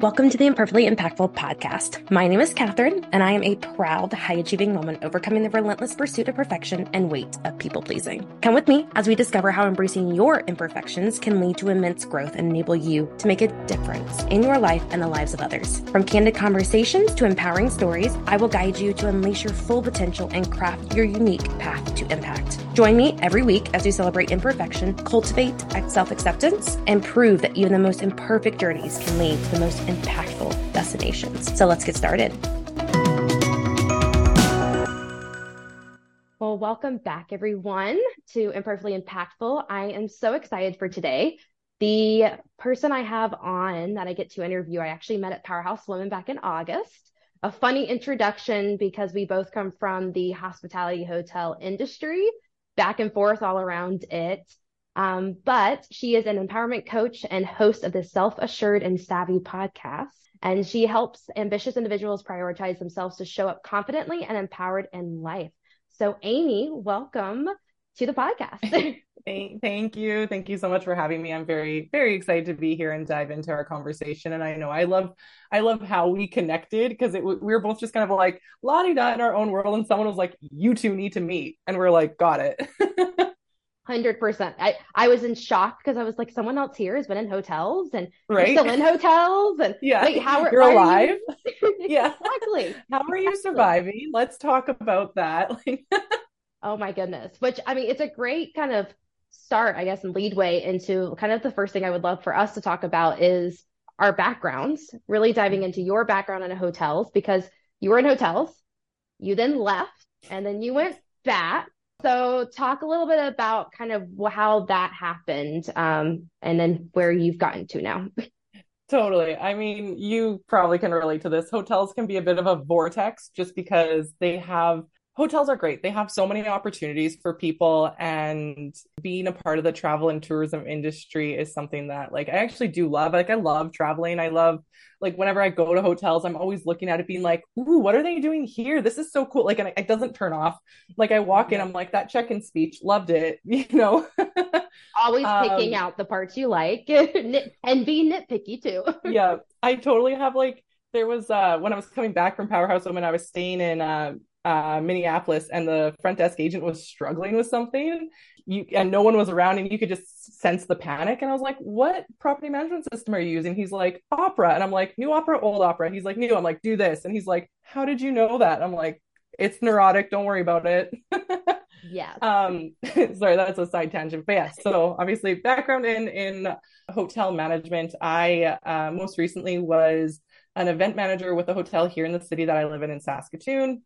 Welcome to the Imperfectly Impactful podcast. My name is Catherine, and I am a proud, high achieving woman overcoming the relentless pursuit of perfection and weight of people pleasing. Come with me as we discover how embracing your imperfections can lead to immense growth and enable you to make a difference in your life and the lives of others. From candid conversations to empowering stories, I will guide you to unleash your full potential and craft your unique path to impact. Join me every week as we celebrate imperfection, cultivate self acceptance, and prove that even the most imperfect journeys can lead to the most impactful destinations. So let's get started. Well, welcome back, everyone, to Imperfectly Impactful. I am so excited for today. The person I have on that I get to interview, I actually met at Powerhouse Women back in August. A funny introduction because we both come from the hospitality hotel industry, back and forth all around it. Um, but she is an empowerment coach and host of the Self Assured and Savvy podcast. And she helps ambitious individuals prioritize themselves to show up confidently and empowered in life. So, Amy, welcome to the podcast. thank, you. Thank you so much for having me. I'm very, very excited to be here and dive into our conversation. And I know I love, I love how we connected because it we were both just kind of like la di da in our own world, and someone was like, "You two need to meet," and we're like, "Got it." Hundred percent. I I was in shock because I was like, someone else here has been in hotels and right? still in hotels and yeah, wait, how are you're alive? You... yeah, exactly. How are you surviving? Let's talk about that. oh my goodness. Which I mean, it's a great kind of start, I guess, and leadway into kind of the first thing I would love for us to talk about is our backgrounds. Really diving into your background in hotels because you were in hotels, you then left, and then you went back so, talk a little bit about kind of how that happened um, and then where you've gotten to now. Totally. I mean, you probably can relate to this. Hotels can be a bit of a vortex just because they have hotels are great. They have so many opportunities for people and being a part of the travel and tourism industry is something that like I actually do love. Like I love traveling. I love like whenever I go to hotels, I'm always looking at it being like, "Ooh, what are they doing here? This is so cool." Like and it doesn't turn off. Like I walk in, I'm like that check-in speech, loved it, you know. always picking um, out the parts you like and being nitpicky too. yeah. I totally have like there was uh when I was coming back from Powerhouse Women, I was staying in uh uh, Minneapolis and the front desk agent was struggling with something you and no one was around and you could just sense the panic. And I was like what property management system are you using? He's like opera. And I'm like new opera old opera? He's like new. I'm like do this. And he's like how did you know that? I'm like it's neurotic. Don't worry about it. Yeah. Um sorry that's a side tangent. But yeah so obviously background in in hotel management. I uh, most recently was an event manager with a hotel here in the city that I live in in Saskatoon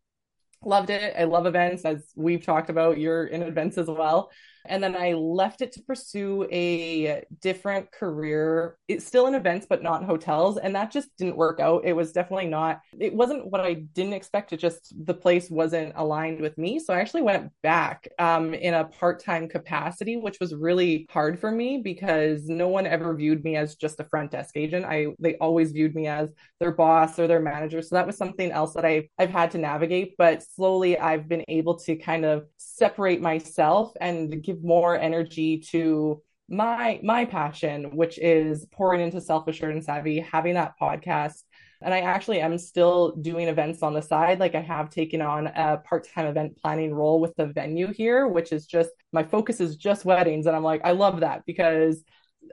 loved it. I love events, as we've talked about. You're in events as well. And then I left it to pursue a different career. It's still in events, but not in hotels. And that just didn't work out. It was definitely not, it wasn't what I didn't expect. It just, the place wasn't aligned with me. So I actually went back um, in a part time capacity, which was really hard for me because no one ever viewed me as just a front desk agent. I, they always viewed me as their boss or their manager. So that was something else that I, I've had to navigate. But slowly I've been able to kind of separate myself and give more energy to my my passion which is pouring into self assured and savvy having that podcast and i actually am still doing events on the side like i have taken on a part-time event planning role with the venue here which is just my focus is just weddings and i'm like i love that because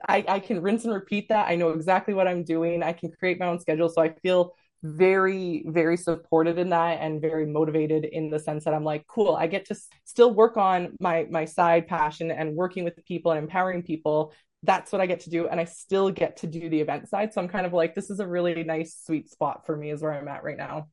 I, I can rinse and repeat that. I know exactly what I'm doing. I can create my own schedule. So I feel very very supported in that and very motivated in the sense that I'm like cool I get to still work on my my side passion and working with people and empowering people. That's what I get to do and I still get to do the event side. So I'm kind of like this is a really nice sweet spot for me is where I'm at right now.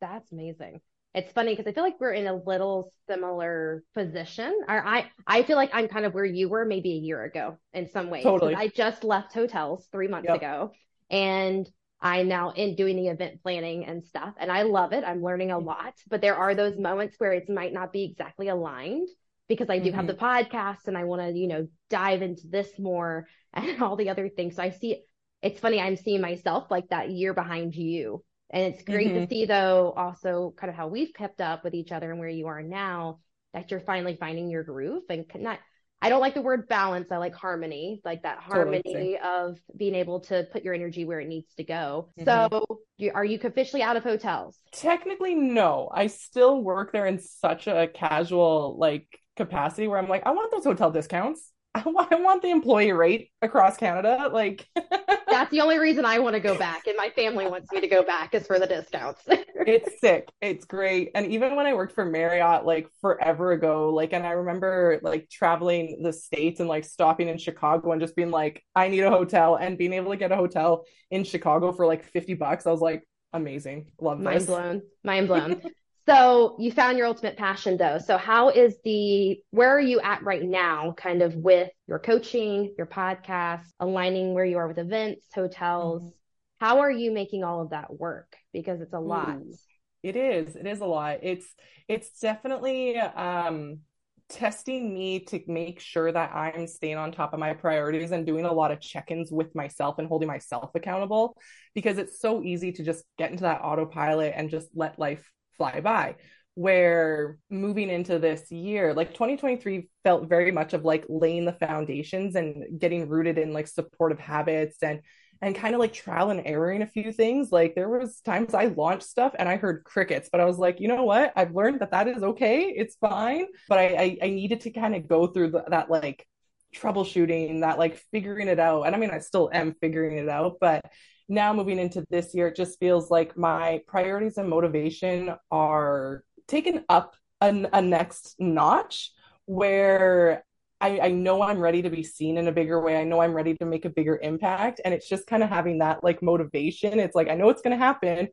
That's amazing. It's funny because I feel like we're in a little similar position. Or I I feel like I'm kind of where you were maybe a year ago in some ways totally. I just left hotels 3 months yep. ago and I'm now in doing the event planning and stuff, and I love it. I'm learning a mm-hmm. lot, but there are those moments where it might not be exactly aligned because I do mm-hmm. have the podcast and I want to, you know, dive into this more and all the other things. So I see it's funny, I'm seeing myself like that year behind you. And it's great mm-hmm. to see though also kind of how we've kept up with each other and where you are now that you're finally finding your groove and not I don't like the word balance. I like harmony, like that harmony Totally. of being able to put your energy where it needs to go. Mhm. So, you, are you officially out of hotels? Technically, no. I still work there in such a casual like capacity where I'm like, I want those hotel discounts. I want, I want the employee rate across Canada. Like, That's the only reason I want to go back, and my family wants me to go back is for the discounts. it's sick. It's great. And even when I worked for Marriott like forever ago, like, and I remember like traveling the States and like stopping in Chicago and just being like, I need a hotel and being able to get a hotel in Chicago for like 50 bucks. I was like, amazing. Love Mind this. blown. Mind blown. So you found your ultimate passion though. So how is the, where are you at right now, kind of with your coaching, your podcast, aligning where you are with events, hotels? Mhm. How are you making all of that work? Because it's a lot. It is. It is a lot. It's it's definitely um testing me to make sure that I'm staying on top of my priorities and doing a lot of check-ins with myself and holding myself accountable because it's so easy to just get into that autopilot and just let life fly by. Where moving into this year, like 2023 felt very much of like laying the foundations and getting rooted in like supportive habits and and kind of like trial and erroring a few things. Like there was times I launched stuff and I heard crickets, but I was like, you know what? I've learned that that is okay. It's fine. But I I, I needed to kind of go through the, that like troubleshooting, that like figuring it out. And I mean, I still am figuring it out, but now moving into this year, it just feels like my priorities and motivation are taken up a, a next notch where I, I know I'm ready to be seen in a bigger way. I know I'm ready to make a bigger impact. And it's just kind of having that like motivation. It's like, I know it's going to happen.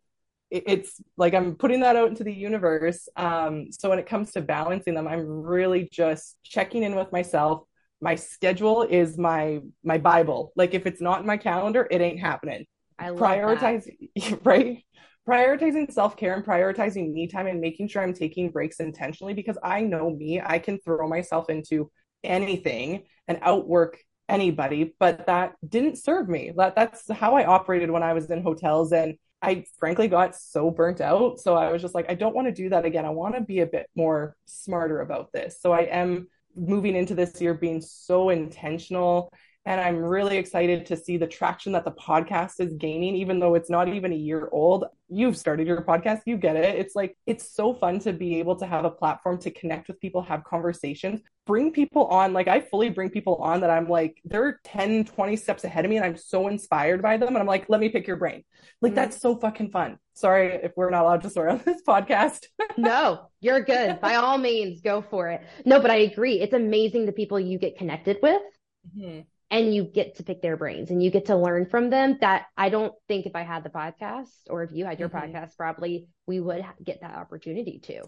It, it's like I'm putting that out into the universe. Um, so when it comes to balancing them, I'm really just checking in with myself. My schedule is my my Bible. Like if it's not in my calendar, it ain't happening. I. Prioritizing, right? Prioritizing self-care and prioritizing me time and making sure I'm taking breaks intentionally because I know me, I can throw myself into anything and outwork anybody, but that didn't serve me. That that's how I operated when I was in hotels and I frankly got so burnt out. So I was just like, I don't want to do that again. I want to be a bit more smarter about this. So I am moving into this year being so intentional and I'm really excited to see the traction that the podcast is gaining, even though it's not even a year old. You've started your podcast, you get it. It's like, it's so fun to be able to have a platform to connect with people, have conversations, bring people on. Like, I fully bring people on that I'm like, they're 10, 20 steps ahead of me, and I'm so inspired by them. And I'm like, let me pick your brain. Like, Mhm. that's so fucking fun. Sorry if we're not allowed to swear on this podcast. No, you're good. By all means, go for it. No, but I agree. It's amazing the people you get connected with Mhm. And you get to pick their brains and you get to learn from them that I don't think if I had the podcast or if you had your Mhm. podcast, probably we would get that opportunity to.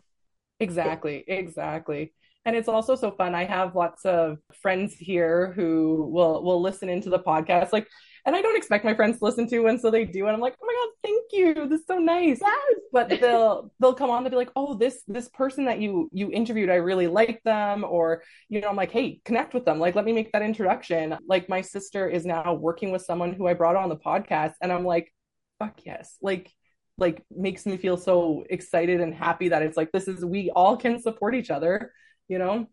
Exactly, exactly. And it's also so fun. I have lots of friends here who will will listen into the podcast. Like, and I don't expect my friends to listen to, and so they do, and I'm like, oh my God, thank you. This is so nice. Yes. But they'll they'll come on, they'll be like, oh, this this person that you you interviewed, I really like them, or you know, I'm like, hey, connect with them. Like, let me make that introduction. Like, my sister is now working with someone who I brought on the podcast, and I'm like, fuck yes. Like like makes me feel so excited and happy that it's like this is we all can support each other, you know?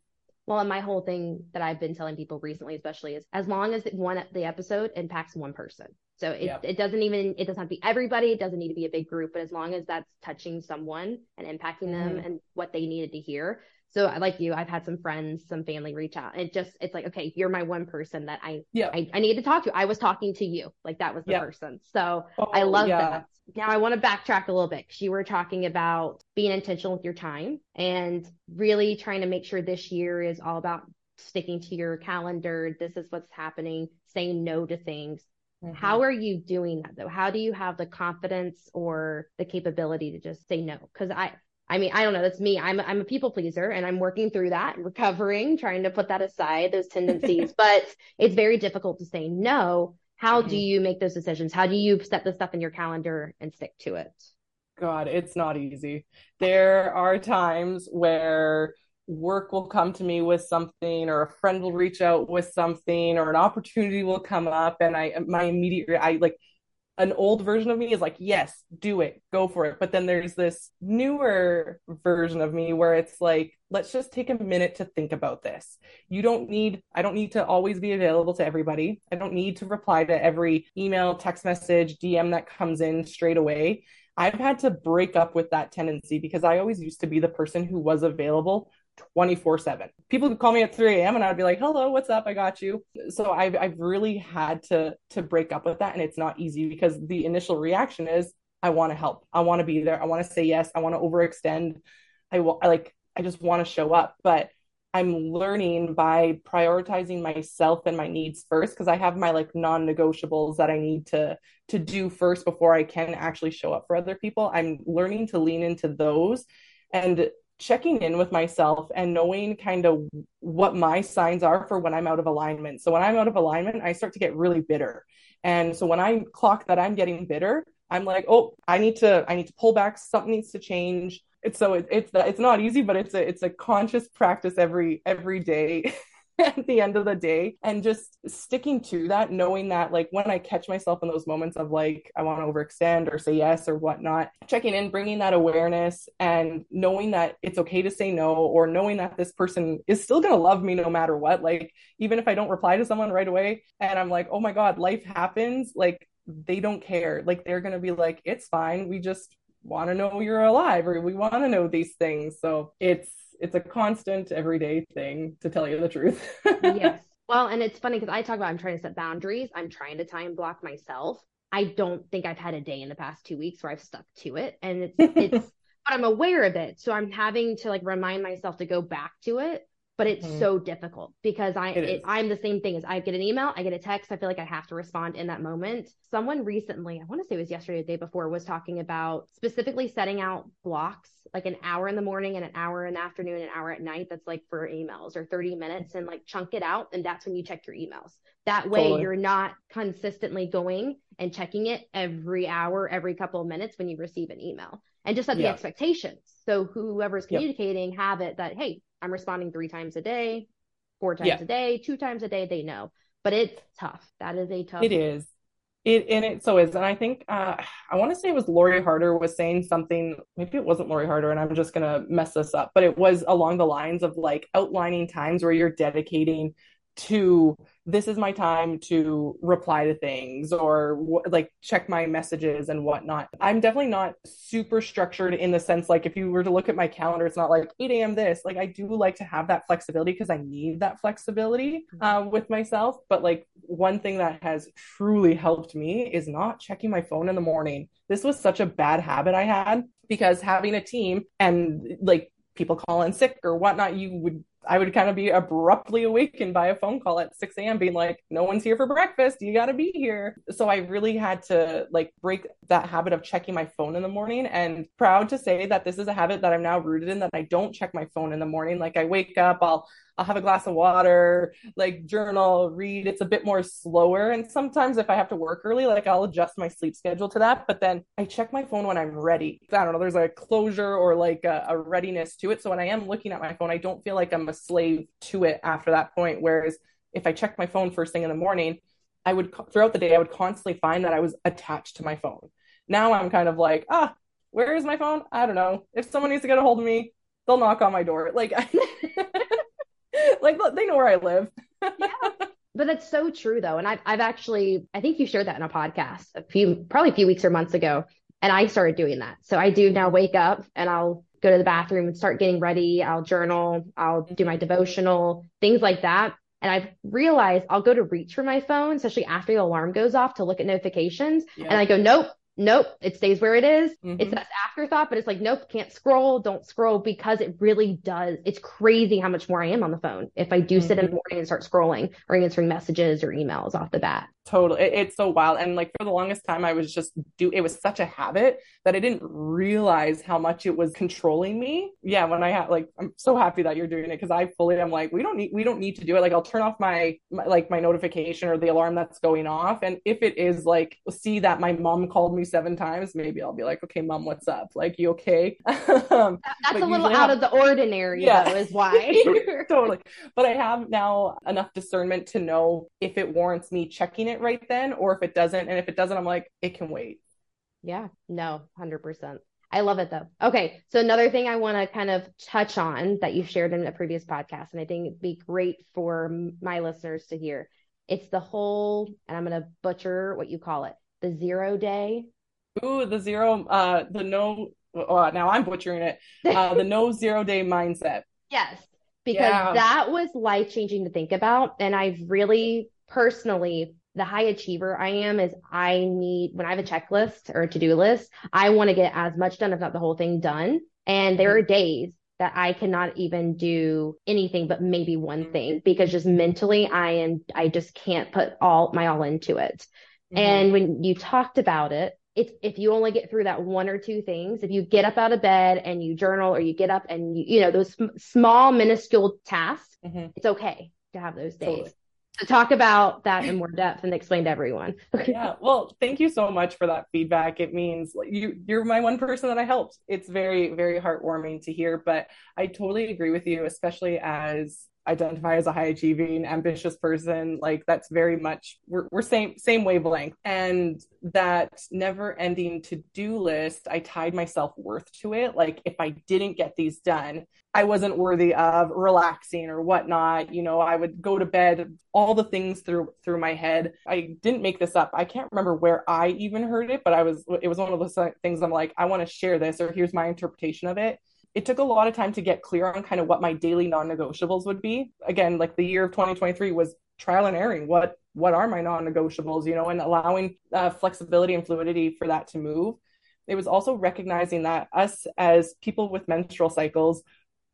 Well, and my whole thing that I've been telling people recently, especially, is as long as one the episode impacts one person. So it, Yeah. it doesn't even it doesn't have to be everybody. It doesn't need to be a big group, but as long as that's touching someone and impacting them Mhm. and what they needed to hear. So I like you, I've had some friends, some family reach out. It just it's like, okay, you're my one person that I Yeah. I, I needed to talk to. I was talking to you. Like that was the Yeah. person. So Oh, I love yeah. that. Now I want to backtrack a little bit because you were talking about being intentional with your time and really trying to make sure this year is all about sticking to your calendar. This is what's happening, saying no to things. Mhm. How are you doing that though? How do you have the confidence or the capability to just say no? Because I, I mean, I don't know. That's me. I'm I'm a people pleaser, and I'm working through that, recovering, trying to put that aside, those tendencies. but it's very difficult to say no. How do Mhm. you make those decisions? How do you set the stuff in your calendar and stick to it? God, it's not easy. There are times where work will come to me with something, or a friend will reach out with something, or an opportunity will come up, and I my immediate I like an old version of me is like, yes, do it, go for it. But then there's this newer version of me where it's like, let's just take a minute to think about this. You don't need, I don't need to always be available to everybody. I don't need to reply to every email, text message, DM that comes in straight away. I've had to break up with that tendency because I always used to be the person who was available 24 7. People could call me at 3 a.m. and I'd be like, hello, what's up? I got you. So I've, I've really had to, to break up with that. And it's not easy because the initial reaction is, I want to help. I want to be there. I want to say yes. I want to overextend. I, will, I like, I just want to show up. But I'm learning by prioritizing myself and my needs first because I have my like non-negotiables that I need to to do first before I can actually show up for other people. I'm learning to lean into those and checking in with myself and knowing kind of what my signs are for when I'm out of alignment. So when I'm out of alignment, I start to get really bitter. And so when I clock that I'm getting bitter, I'm like, "Oh, I need to I need to pull back, something needs to change." It's so it, it's it's not easy, but it's a it's a conscious practice every every day at the end of the day. And just sticking to that knowing that like when i catch myself in those moments of like i want to overextend or say yes or whatnot checking in bringing that awareness and knowing that it's okay to say no or knowing that this person is still going to love me no matter what like even if i don't reply to someone right away and i'm like oh my god life happens like they don't care. Like they're going to be like it's fine. We just want to know you're alive or we want to know these things. So it's it's a constant everyday thing to tell you the truth. yes. Well, and it's funny because I talk about I'm trying to set boundaries. I'm trying to time block myself. I don't think I've had a day in the past two weeks where I've stuck to it. And it's it's but I'm aware of it. So I'm having to like remind myself to go back to it but it's mm-hmm. so difficult because I it, I'm the same thing as I get an email, I get a text, I feel like I have to respond in that moment. Someone recently, I want to say it was yesterday, the day before, was talking about specifically setting out blocks, like an hour in the morning and an hour in the afternoon, an hour at night. That's like for emails or 30 minutes, and like chunk it out, and that's when you check your emails. That way, totally. you're not consistently going and checking it every hour, every couple of minutes when you receive an email, and just set yeah. the expectations. So whoever's communicating yep. have it that hey, I'm responding three times a day, four times yeah. a day, two times a day. They know, but it's tough. That is a tough. It is. It and it so is, and I think uh, I want to say it was Lori Harder was saying something. Maybe it wasn't Lori Harder, and I'm just gonna mess this up, but it was along the lines of like outlining times where you're dedicating to this is my time to reply to things or like check my messages and whatnot. I'm definitely not super structured in the sense like if you were to look at my calendar, it's not like 8 a.m. this. Like I do like to have that flexibility because I need that flexibility uh, with myself. But like one thing that has truly helped me is not checking my phone in the morning. This was such a bad habit I had because having a team and like people call in sick or whatnot, you would I would kind of be abruptly awakened by a phone call at 6 a.m. being like, no one's here for breakfast. You got to be here. So I really had to like break that habit of checking my phone in the morning and proud to say that this is a habit that I'm now rooted in that I don't check my phone in the morning. Like I wake up, I'll I'll have a glass of water, like journal, read. It's a bit more slower. And sometimes if I have to work early, like I'll adjust my sleep schedule to that. But then I check my phone when I'm ready. I don't know, there's a closure or like a, a readiness to it. So when I am looking at my phone, I don't feel like I'm a slave to it after that point. Whereas if I check my phone first thing in the morning, I would throughout the day, I would constantly find that I was attached to my phone. Now I'm kind of like, ah, where is my phone? I don't know. If someone needs to get a hold of me, they'll knock on my door. Like like they know where I live. yeah. But that's so true though. And I've I've actually I think you shared that in a podcast a few probably a few weeks or months ago. And I started doing that. So I do now wake up and I'll go to the bathroom and start getting ready. I'll journal, I'll do my devotional, things like that. And I've realized I'll go to reach for my phone, especially after the alarm goes off to look at notifications. Yeah. And I go, nope, nope, it stays where it is. Mm-hmm. It's that afterthought, but it's like, nope, can't scroll, don't scroll because it really does. It's crazy how much more I am on the phone if I do mm-hmm. sit in the mm-hmm. morning and start scrolling or answering messages or emails off the bat totally it, it's so wild. And like for the longest time i was just do it was such a habit that i didn't realize how much it was controlling me. Yeah when i had like i'm so happy that you're doing it because i fully am like we don't need we don't need to do it. Like i'll turn off my, my like my notification or the alarm that's going off. And if it is like see that my mom called me seven times maybe i'll be like okay mom what's up? Like you okay? Um, that's a little out have... of the ordinary yeah. though, is why. Totally. But i have now enough discernment to know if it warrants me checking it it right then, or if it doesn't. And if it doesn't, I'm like, it can wait. Yeah, no, 100%. I love it though. Okay. So another thing I want to kind of touch on that you shared in a previous podcast, and I think it'd be great for my listeners to hear. It's the whole, and I'm going to butcher what you call it, the zero day. Ooh, the zero, uh, the no, oh, now I'm butchering it. Uh, the no zero day mindset. Yes. Because yeah. that was life changing to think about. And I've really personally the high achiever I am is I need when I have a checklist or a to-do list, I want to get as much done, if not the whole thing done. And there are days that I cannot even do anything but maybe one thing because just mentally I am I just can't put all my all into it. Mm-hmm. And when you talked about it, it's if you only get through that one or two things, if you get up out of bed and you journal or you get up and you you know those small minuscule tasks, mm-hmm. it's okay to have those days. Totally to talk about that in more depth and explain to everyone. yeah. Well, thank you so much for that feedback. It means you you're my one person that I helped. It's very very heartwarming to hear, but I totally agree with you especially as identify as a high achieving ambitious person like that's very much we're, we're same same wavelength. And that never ending to do list i tied my self-worth to it. Like if i didn't get these done i wasn't worthy of relaxing or whatnot. You know i would go to bed all the things through through my head. I didn't make this up. I can't remember where i even heard it but i was it was one of those things i'm like i want to share this or here's my interpretation of it it took a lot of time to get clear on kind of what my daily non-negotiables would be. Again, like the year of 2023 was trial and erroring. What what are my non-negotiables? You know, and allowing uh, flexibility and fluidity for that to move. It was also recognizing that us as people with menstrual cycles,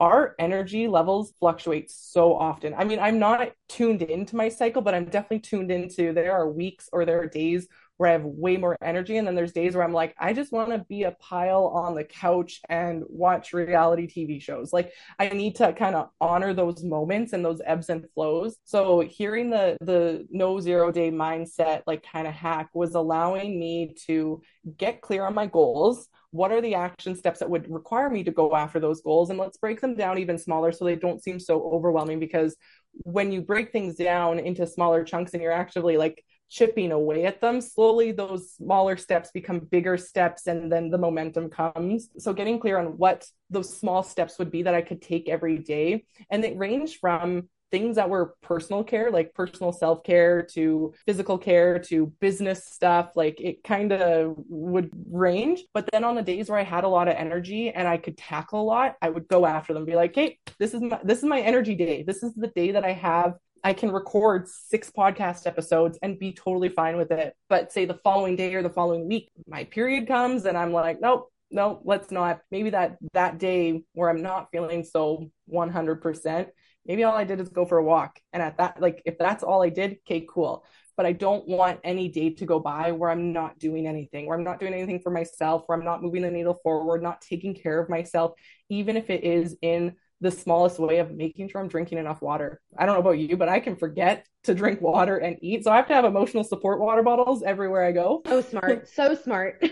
our energy levels fluctuate so often. I mean, I'm not tuned into my cycle, but I'm definitely tuned into there are weeks or there are days where I have way more energy. And then there's days where I'm like, I just want to be a pile on the couch and watch reality TV shows. Like I need to kind of honor those moments and those ebbs and flows. So hearing the the no zero day mindset like kind of hack was allowing me to get clear on my goals. What are the action steps that would require me to go after those goals? And let's break them down even smaller so they don't seem so overwhelming because when you break things down into smaller chunks and you're actually like chipping away at them, slowly those smaller steps become bigger steps and then the momentum comes. So getting clear on what those small steps would be that I could take every day. And it ranged from things that were personal care, like personal self care, to physical care, to business stuff. Like it kind of would range. But then on the days where I had a lot of energy and I could tackle a lot, I would go after them, be like, hey, this is my this is my energy day. This is the day that I have I can record six podcast episodes and be totally fine with it. But say the following day or the following week, my period comes and I'm like, nope, no, let's not. Maybe that that day where I'm not feeling so 100%, maybe all I did is go for a walk. And at that, like, if that's all I did, okay, cool. But I don't want any day to go by where I'm not doing anything, where I'm not doing anything for myself, where I'm not moving the needle forward, not taking care of myself, even if it is in the smallest way of making sure I'm drinking enough water. I don't know about you, but I can forget to drink water and eat. So I have to have emotional support water bottles everywhere I go. Oh, so smart. so smart.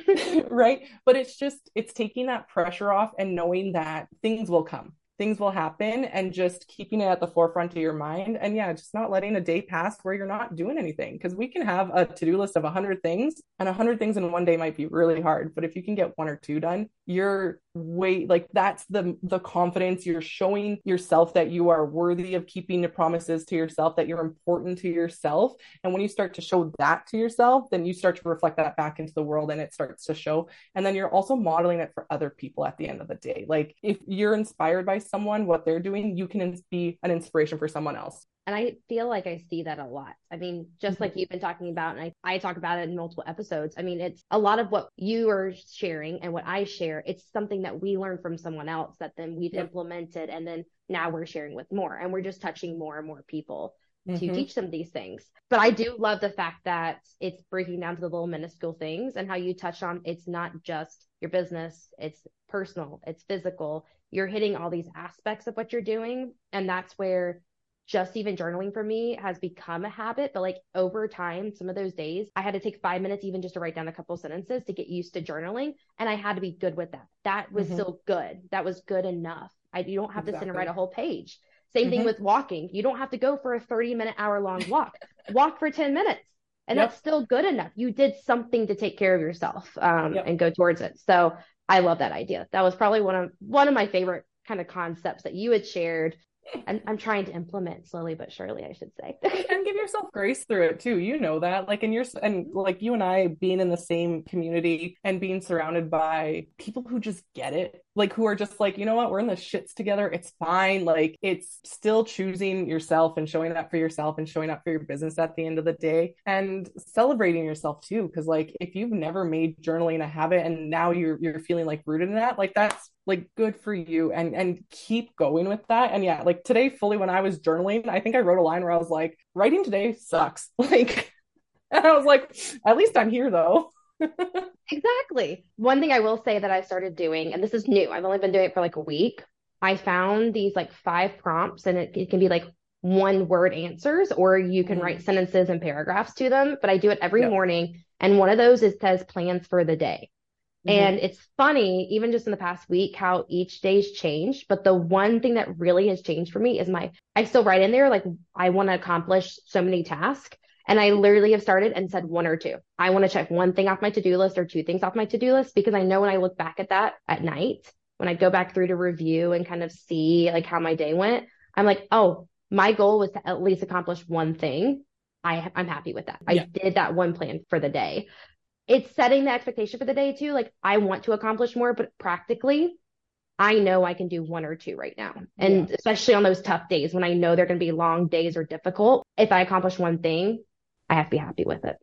right. But it's just, it's taking that pressure off and knowing that things will come things will happen and just keeping it at the forefront of your mind and yeah just not letting a day pass where you're not doing anything because we can have a to-do list of 100 things and 100 things in one day might be really hard but if you can get one or two done you're way like that's the the confidence. You're showing yourself that you are worthy of keeping the promises to yourself that you're important to yourself. And when you start to show that to yourself then you start to reflect that back into the world and it starts to show. And then you're also modeling it for other people at the end of the day. Like if you're inspired by someone what they're doing you can be an inspiration for someone else and I feel like I see that a lot. I mean, just mm-hmm. like you've been talking about, and I, I talk about it in multiple episodes. I mean, it's a lot of what you are sharing and what I share. It's something that we learned from someone else that then we've yep. implemented, and then now we're sharing with more, and we're just touching more and more people mm-hmm. to teach them these things. But I do love the fact that it's breaking down to the little minuscule things and how you touch on it's not just your business, it's personal, it's physical. You're hitting all these aspects of what you're doing. And that's where just even journaling for me has become a habit. But like over time, some of those days, I had to take five minutes even just to write down a couple sentences to get used to journaling. And I had to be good with that. That was mm-hmm. still good. That was good enough. I, you don't have exactly. to sit and write a whole page. Same mm-hmm. thing with walking. You don't have to go for a 30 minute hour long walk. walk for 10 minutes And Yep. that's still good enough. You did something to take care of yourself um, Yep. and go towards it. So I love that idea. That was probably one of one of my favorite kind of concepts that you had shared. And I'm trying to implement slowly but surely, I should say. and give yourself grace through it too. You know that, like, and you're and like you and I being in the same community and being surrounded by people who just get it, like who are just like, you know what, we're in the shits together. It's fine. Like, it's still choosing yourself and showing up for yourself and showing up for your business at the end of the day and celebrating yourself too. Because like, if you've never made journaling a habit and now you're you're feeling like rooted in that, like that's like good for you and and keep going with that and yeah like today fully when i was journaling i think i wrote a line where i was like writing today sucks like and i was like at least i'm here though Exactly. One thing I will say that I started doing, and this is new, I've only been doing it for like a week. I found these like five prompts, and it, it can be like one word answers, or you can write mm. sentences and paragraphs to them. But I do it every Yep. morning. And one of those is says plans for the day. Mm-hmm. And it's funny, even just in the past week, how each day's changed. But the one thing that really has changed for me is my, I still write in there, like, I want to accomplish so many tasks. And I literally have started and said one or two. I want to check one thing off my to do list or two things off my to do list because I know when I look back at that at night, when I go back through to review and kind of see like how my day went, I'm like, oh, my goal was to at least accomplish one thing. I, I'm happy with that. Yeah. I did that one plan for the day it's setting the expectation for the day too. Like I want to accomplish more, but practically, I know I can do one or two right now. And especially on those tough days when I know they're going to be long days or difficult, if I accomplish one thing, I have to be happy with it.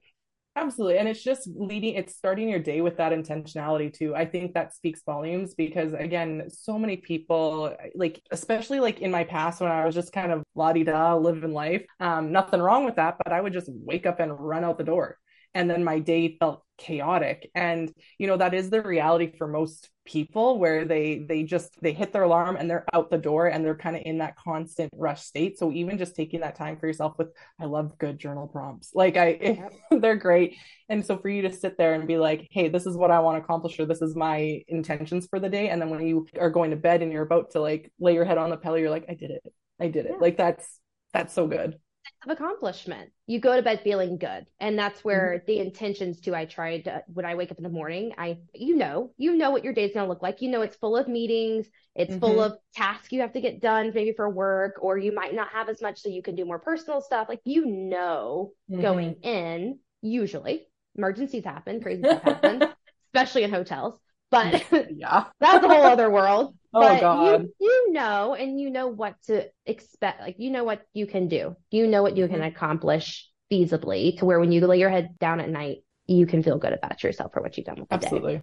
Absolutely. And it's just leading, it's starting your day with that intentionality too. I think that speaks volumes because again, so many people, like, especially like in my past when I was just kind of la di da living life, um, nothing wrong with that, but I would just wake up and run out the door. And then my day felt chaotic. And, you know, that is the reality for most people where they they just they hit their alarm and they're out the door and they're kind of in that constant rush state. So even just taking that time for yourself with i love good journal prompts. Like i they're great. And so for you to sit there and be like hey this is what i want to accomplish or this is my intentions for the day. And then when you are going to bed and you're about to like lay your head on the pillow you're like i did it. I did it. Yeah. like that's that's so good Of accomplishment. You go to bed feeling good. And that's where the intentions too. I tried to, when I wake up in the morning, I, you know, you know what your day's going to look like. You know, it's full of meetings. It's full Mhm. of tasks you have to get done, maybe for work, or you might not have as much so you can do more personal stuff. Like, you know, Mm-hmm. going in, usually emergencies happen, crazy stuff happens, especially in hotels. But yeah that's a whole other world. Oh, but God. you you know, and you know what to expect. Like you know what you can do. You know what you can Mhm. accomplish feasibly to where when you lay your head down at night, you can feel good about yourself for what you've done with the day. absolutely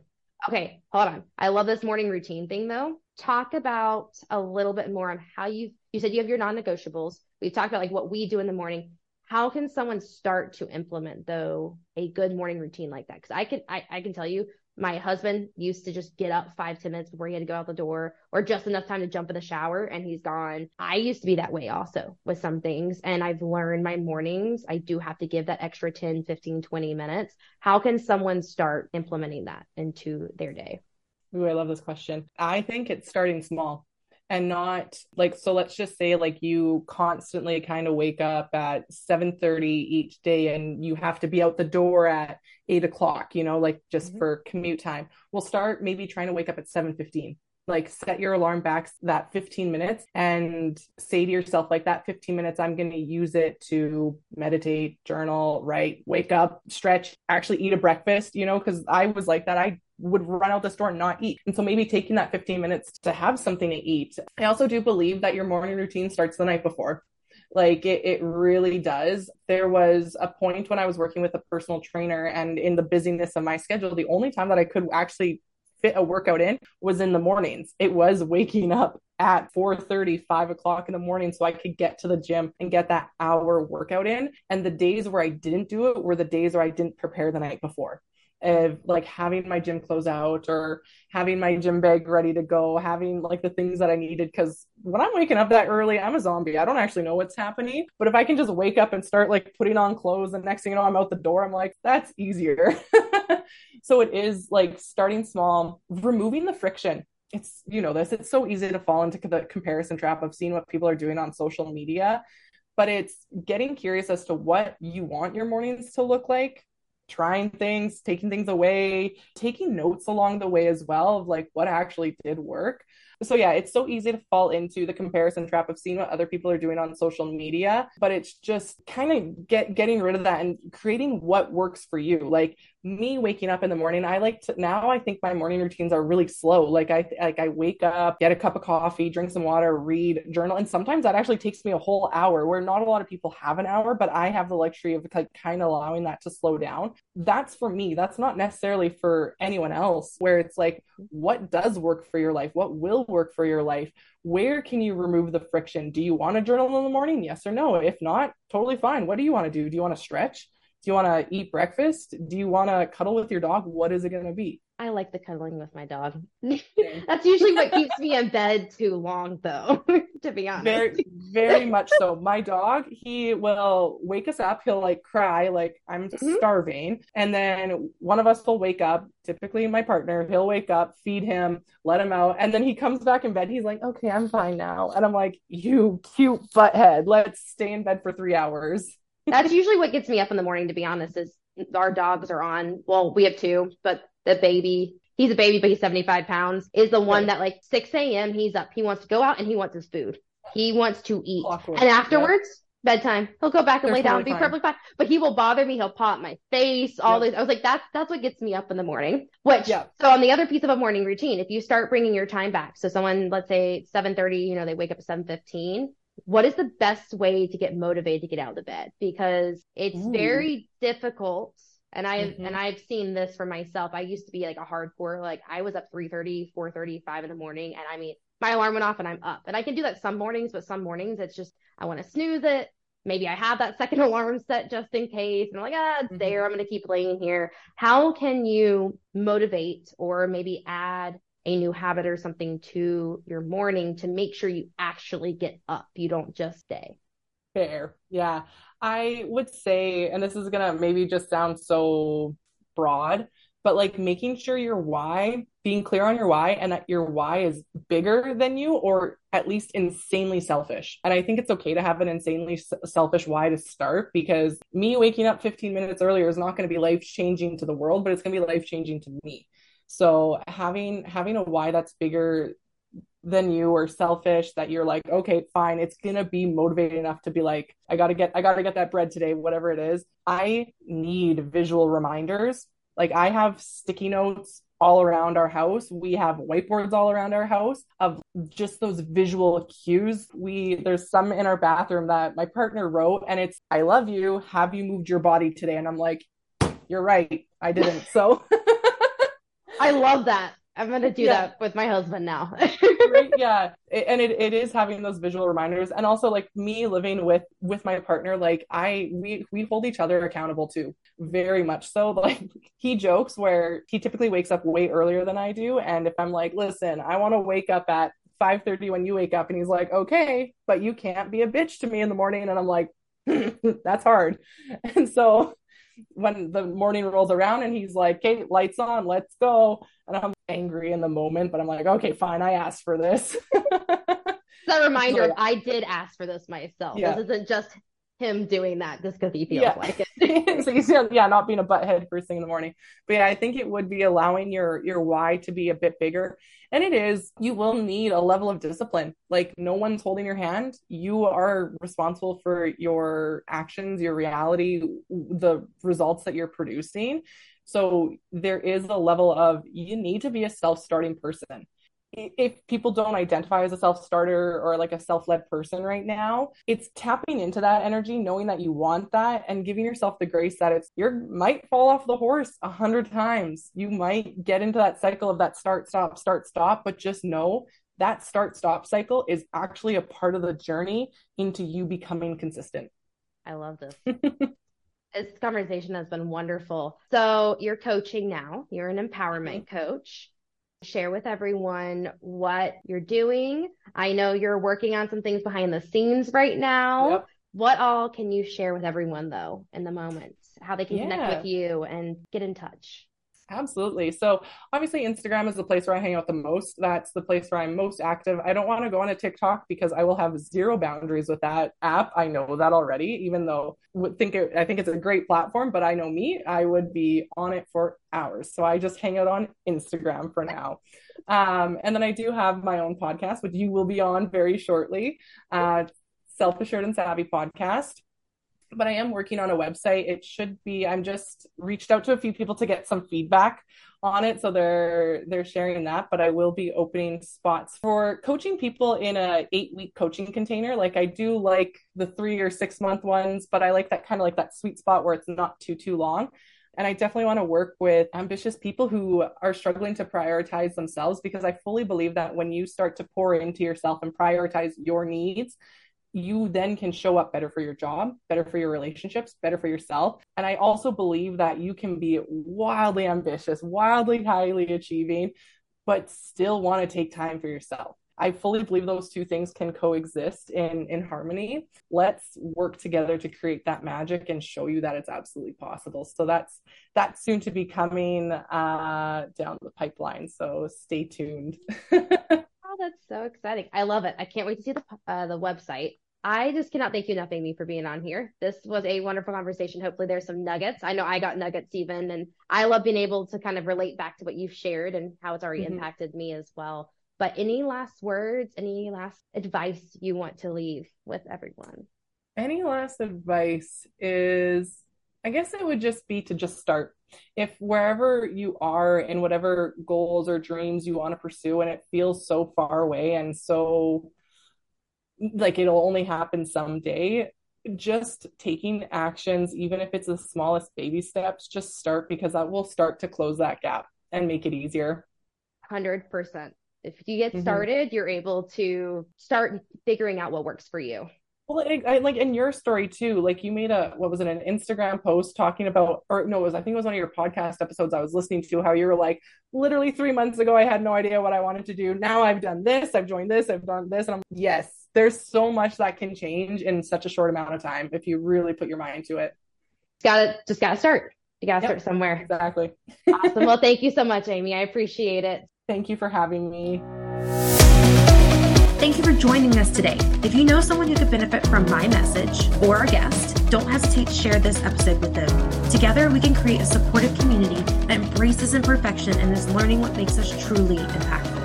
Okay, hold on. I love this morning routine thing though. Talk about a little bit more on how you you said you have your non-negotiables. We've talked about like what we do in the morning. How can someone start to implement though a good morning routine like that? Because I can I, I can tell you my husband used to just get up five, ten minutes before he had to go out the door or just enough time to jump in the shower and he's gone. I used to be that way also with some things. And I've learned my mornings, I do have to give that extra 10, 15, 20 minutes. How can someone start implementing that into their day? Ooh, I love this question. I think it's starting small and not like so let's just say like you constantly kind of wake up at 7:30 each day and you have to be out the door at eight o'clock, you know, like just Mhm. for commute time. We'll start maybe trying to wake up at 7:15. Like set your alarm back that 15 minutes and say to yourself, like that 15 minutes, I'm going to use it to meditate, journal, write, wake up, stretch, actually eat a breakfast, you know, because I was like that. I would run out the store and not eat. And so maybe taking that 15 minutes to have something to eat. I also do believe that your morning routine starts the night before. Like it, it really does. There was a point when I was working with a personal trainer and in the busyness of my schedule, the only time that I could actually fit a workout in was in the mornings. It was waking up at 4 30, 5 o'clock in the morning so I could get to the gym and get that hour workout in. And the days where I didn't do it were the days where I didn't prepare the night before of like having my gym clothes out or having my gym bag ready to go, having like the things that I needed. Cause when I'm waking up that early, I'm a zombie. I don't actually know what's happening. But if I can just wake up and start like putting on clothes, and next thing you know, I'm out the door, I'm like, that's easier. so it is like starting small, removing the friction. It's, you know, this, it's so easy to fall into the comparison trap of seeing what people are doing on social media but it's getting curious as to what you want your mornings to look like trying things, taking things away, taking notes along the way as well of like what actually did work. So yeah, it's so easy to fall into the comparison trap of seeing what other people are doing on social media, but it's just kind of get getting rid of that and creating what works for you. Like me waking up in the morning, I like to now I think my morning routines are really slow. Like I like I wake up, get a cup of coffee, drink some water, read, journal, and sometimes that actually takes me a whole hour where not a lot of people have an hour, but I have the luxury of like kind of allowing that to slow down. That's for me. That's not necessarily for anyone else where it's like what does work for your life? What will work for your life? Where can you remove the friction? Do you want to journal in the morning? Yes or no? If not, totally fine. What do you want to do? Do you want to stretch? Do you want to eat breakfast? Do you want to cuddle with your dog? What is it going to be? I like the cuddling with my dog. That's usually what keeps me in bed too long, though, to be honest. Very, very much so. My dog, he will wake us up. He'll like cry, like, I'm mm-hmm. starving. And then one of us will wake up, typically my partner, he'll wake up, feed him, let him out. And then he comes back in bed. He's like, okay, I'm fine now. And I'm like, you cute butthead, let's stay in bed for three hours. That's usually what gets me up in the morning, to be honest, is our dogs are on. Well, we have two, but the baby, he's a baby, but he's 75 pounds, is the one right. that like 6 a.m. he's up. He wants to go out and he wants his food. He wants to eat. Awkward. And afterwards, yeah. bedtime, he'll go back and They're lay down, and be fine. perfectly fine. But he will bother me. He'll pop my face, all yep. this. I was like, that's that's what gets me up in the morning. Which yep. so on the other piece of a morning routine, if you start bringing your time back, so someone, let's say 7:30, you know, they wake up at 7:15 what is the best way to get motivated to get out of bed? Because it's Ooh. very difficult. And I've mm-hmm. and I've seen this for myself. I used to be like a hardcore, like I was up 3 30, 4 5 in the morning. And I mean, my alarm went off and I'm up. And I can do that some mornings, but some mornings it's just I want to snooze it. Maybe I have that second alarm set just in case. And I'm like, ah, it's mm-hmm. there. I'm gonna keep laying here. How can you motivate or maybe add a new habit or something to your morning to make sure you actually get up. You don't just stay. Fair. Yeah. I would say, and this is going to maybe just sound so broad, but like making sure your why, being clear on your why, and that your why is bigger than you or at least insanely selfish. And I think it's okay to have an insanely selfish why to start because me waking up 15 minutes earlier is not going to be life changing to the world, but it's going to be life changing to me. So having having a why that's bigger than you or selfish that you're like okay fine it's going to be motivated enough to be like I got to get I got to get that bread today whatever it is I need visual reminders like I have sticky notes all around our house. We have whiteboards all around our house of just those visual cues. We there's some in our bathroom that my partner wrote and it's I love you. Have you moved your body today? And I'm like, you're right. I didn't. So I love that. I'm gonna do yeah. that with my husband now. right, yeah, it, and it, it is having those visual reminders, and also like me living with with my partner. Like I, we we hold each other accountable too, very much so. Like he jokes where he typically wakes up way earlier than I do, and if I'm like, listen, I want to wake up at 5:30 when you wake up, and he's like, okay, but you can't be a bitch to me in the morning, and I'm like, that's hard, and so when the morning rolls around and he's like, "Okay, lights on, let's go," and I'm angry in the moment, but I'm like, "Okay, fine, I asked for this." It's a reminder, I did ask for this myself. Yeah. This isn't just him doing that just because he feels yeah. like it. so he's yeah, not being a butthead first thing in the morning. But yeah, I think it would be allowing your your why to be a bit bigger. And it is, you will need a level of discipline. Like no one's holding your hand. You are responsible for your actions, your reality, the results that you're producing. So there is a level of you need to be a self-starting person if people don't identify as a self-starter or like a self-led person right now it's tapping into that energy knowing that you want that and giving yourself the grace that it's you might fall off the horse a hundred times. You might get into that cycle of that start stop start stop but just know that start stop cycle is actually a part of the journey into you becoming consistent. I love this. This conversation has been wonderful. So you're coaching now. You're an empowerment mm-hmm. coach share with everyone what you're doing. I know you're working on some things behind the scenes right now. Yep. What all can you share with everyone though in the moment? How they can yeah. connect with you and get in touch? Absolutely. So obviously Instagram is the place where I hang out the most. That's the place where I'm most active. I don't want to go on a TikTok because I will have zero boundaries with that app. I know that already, even though would think it, I think it's a great platform, but I know me, I would be on it for hours. So I just hang out on Instagram for now. Um, and then I do have my own podcast, which you will be on very shortly. Uh, Self Assured and Savvy podcast but I am working on a website. It should be. I'm just reached out to a few people to get some feedback on it, so they're they're sharing that. But I will be opening spots for coaching people in a eight week coaching container. Like I do like the three or six month ones, but I like that kind of like that sweet spot where it's not too too long. And I definitely want to work with ambitious people who are struggling to prioritize themselves because I fully believe that when you start to pour into yourself and prioritize your needs, you then can show up better for your job, better for your relationships, better for yourself. And I also believe that you can be wildly ambitious, wildly highly achieving, but still want to take time for yourself. I fully believe those two things can coexist in in harmony. Let's work together to create that magic and show you that it's absolutely possible. So that's that's soon to be coming uh, down the pipeline. So stay tuned. oh, that's so exciting! I love it. I can't wait to see the uh, the website. I just cannot thank you enough, Amy, for being on here. This was a wonderful conversation. Hopefully, there's some nuggets. I know I got nuggets even, and I love being able to kind of relate back to what you've shared and how it's already mm-hmm. impacted me as well. But any last words, any last advice you want to leave with everyone? Any last advice is, I guess it would just be to just start. If wherever you are and whatever goals or dreams you want to pursue, and it feels so far away and so like it'll only happen someday just taking actions even if it's the smallest baby steps just start because that will start to close that gap and make it easier 100% if you get mm-hmm. started mm-hmm. you're able to start figuring out what works for you well, I, I, like in your story too, like you made a what was it an Instagram post talking about, or no, it was I think it was one of your podcast episodes I was listening to. How you were like, literally three months ago, I had no idea what I wanted to do. Now I've done this, I've joined this, I've done this, and I'm yes, there's so much that can change in such a short amount of time if you really put your mind to it. It's Got to just got to start. You got to yep, start somewhere. Exactly. awesome. Well, thank you so much, Amy. I appreciate it. Thank you for having me. Thank you for joining us today. If you know someone who could benefit from my message or our guest, don't hesitate to share this episode with them. Together, we can create a supportive community that embraces imperfection and is learning what makes us truly impactful.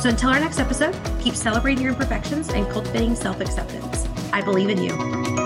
So until our next episode, keep celebrating your imperfections and cultivating self acceptance. I believe in you.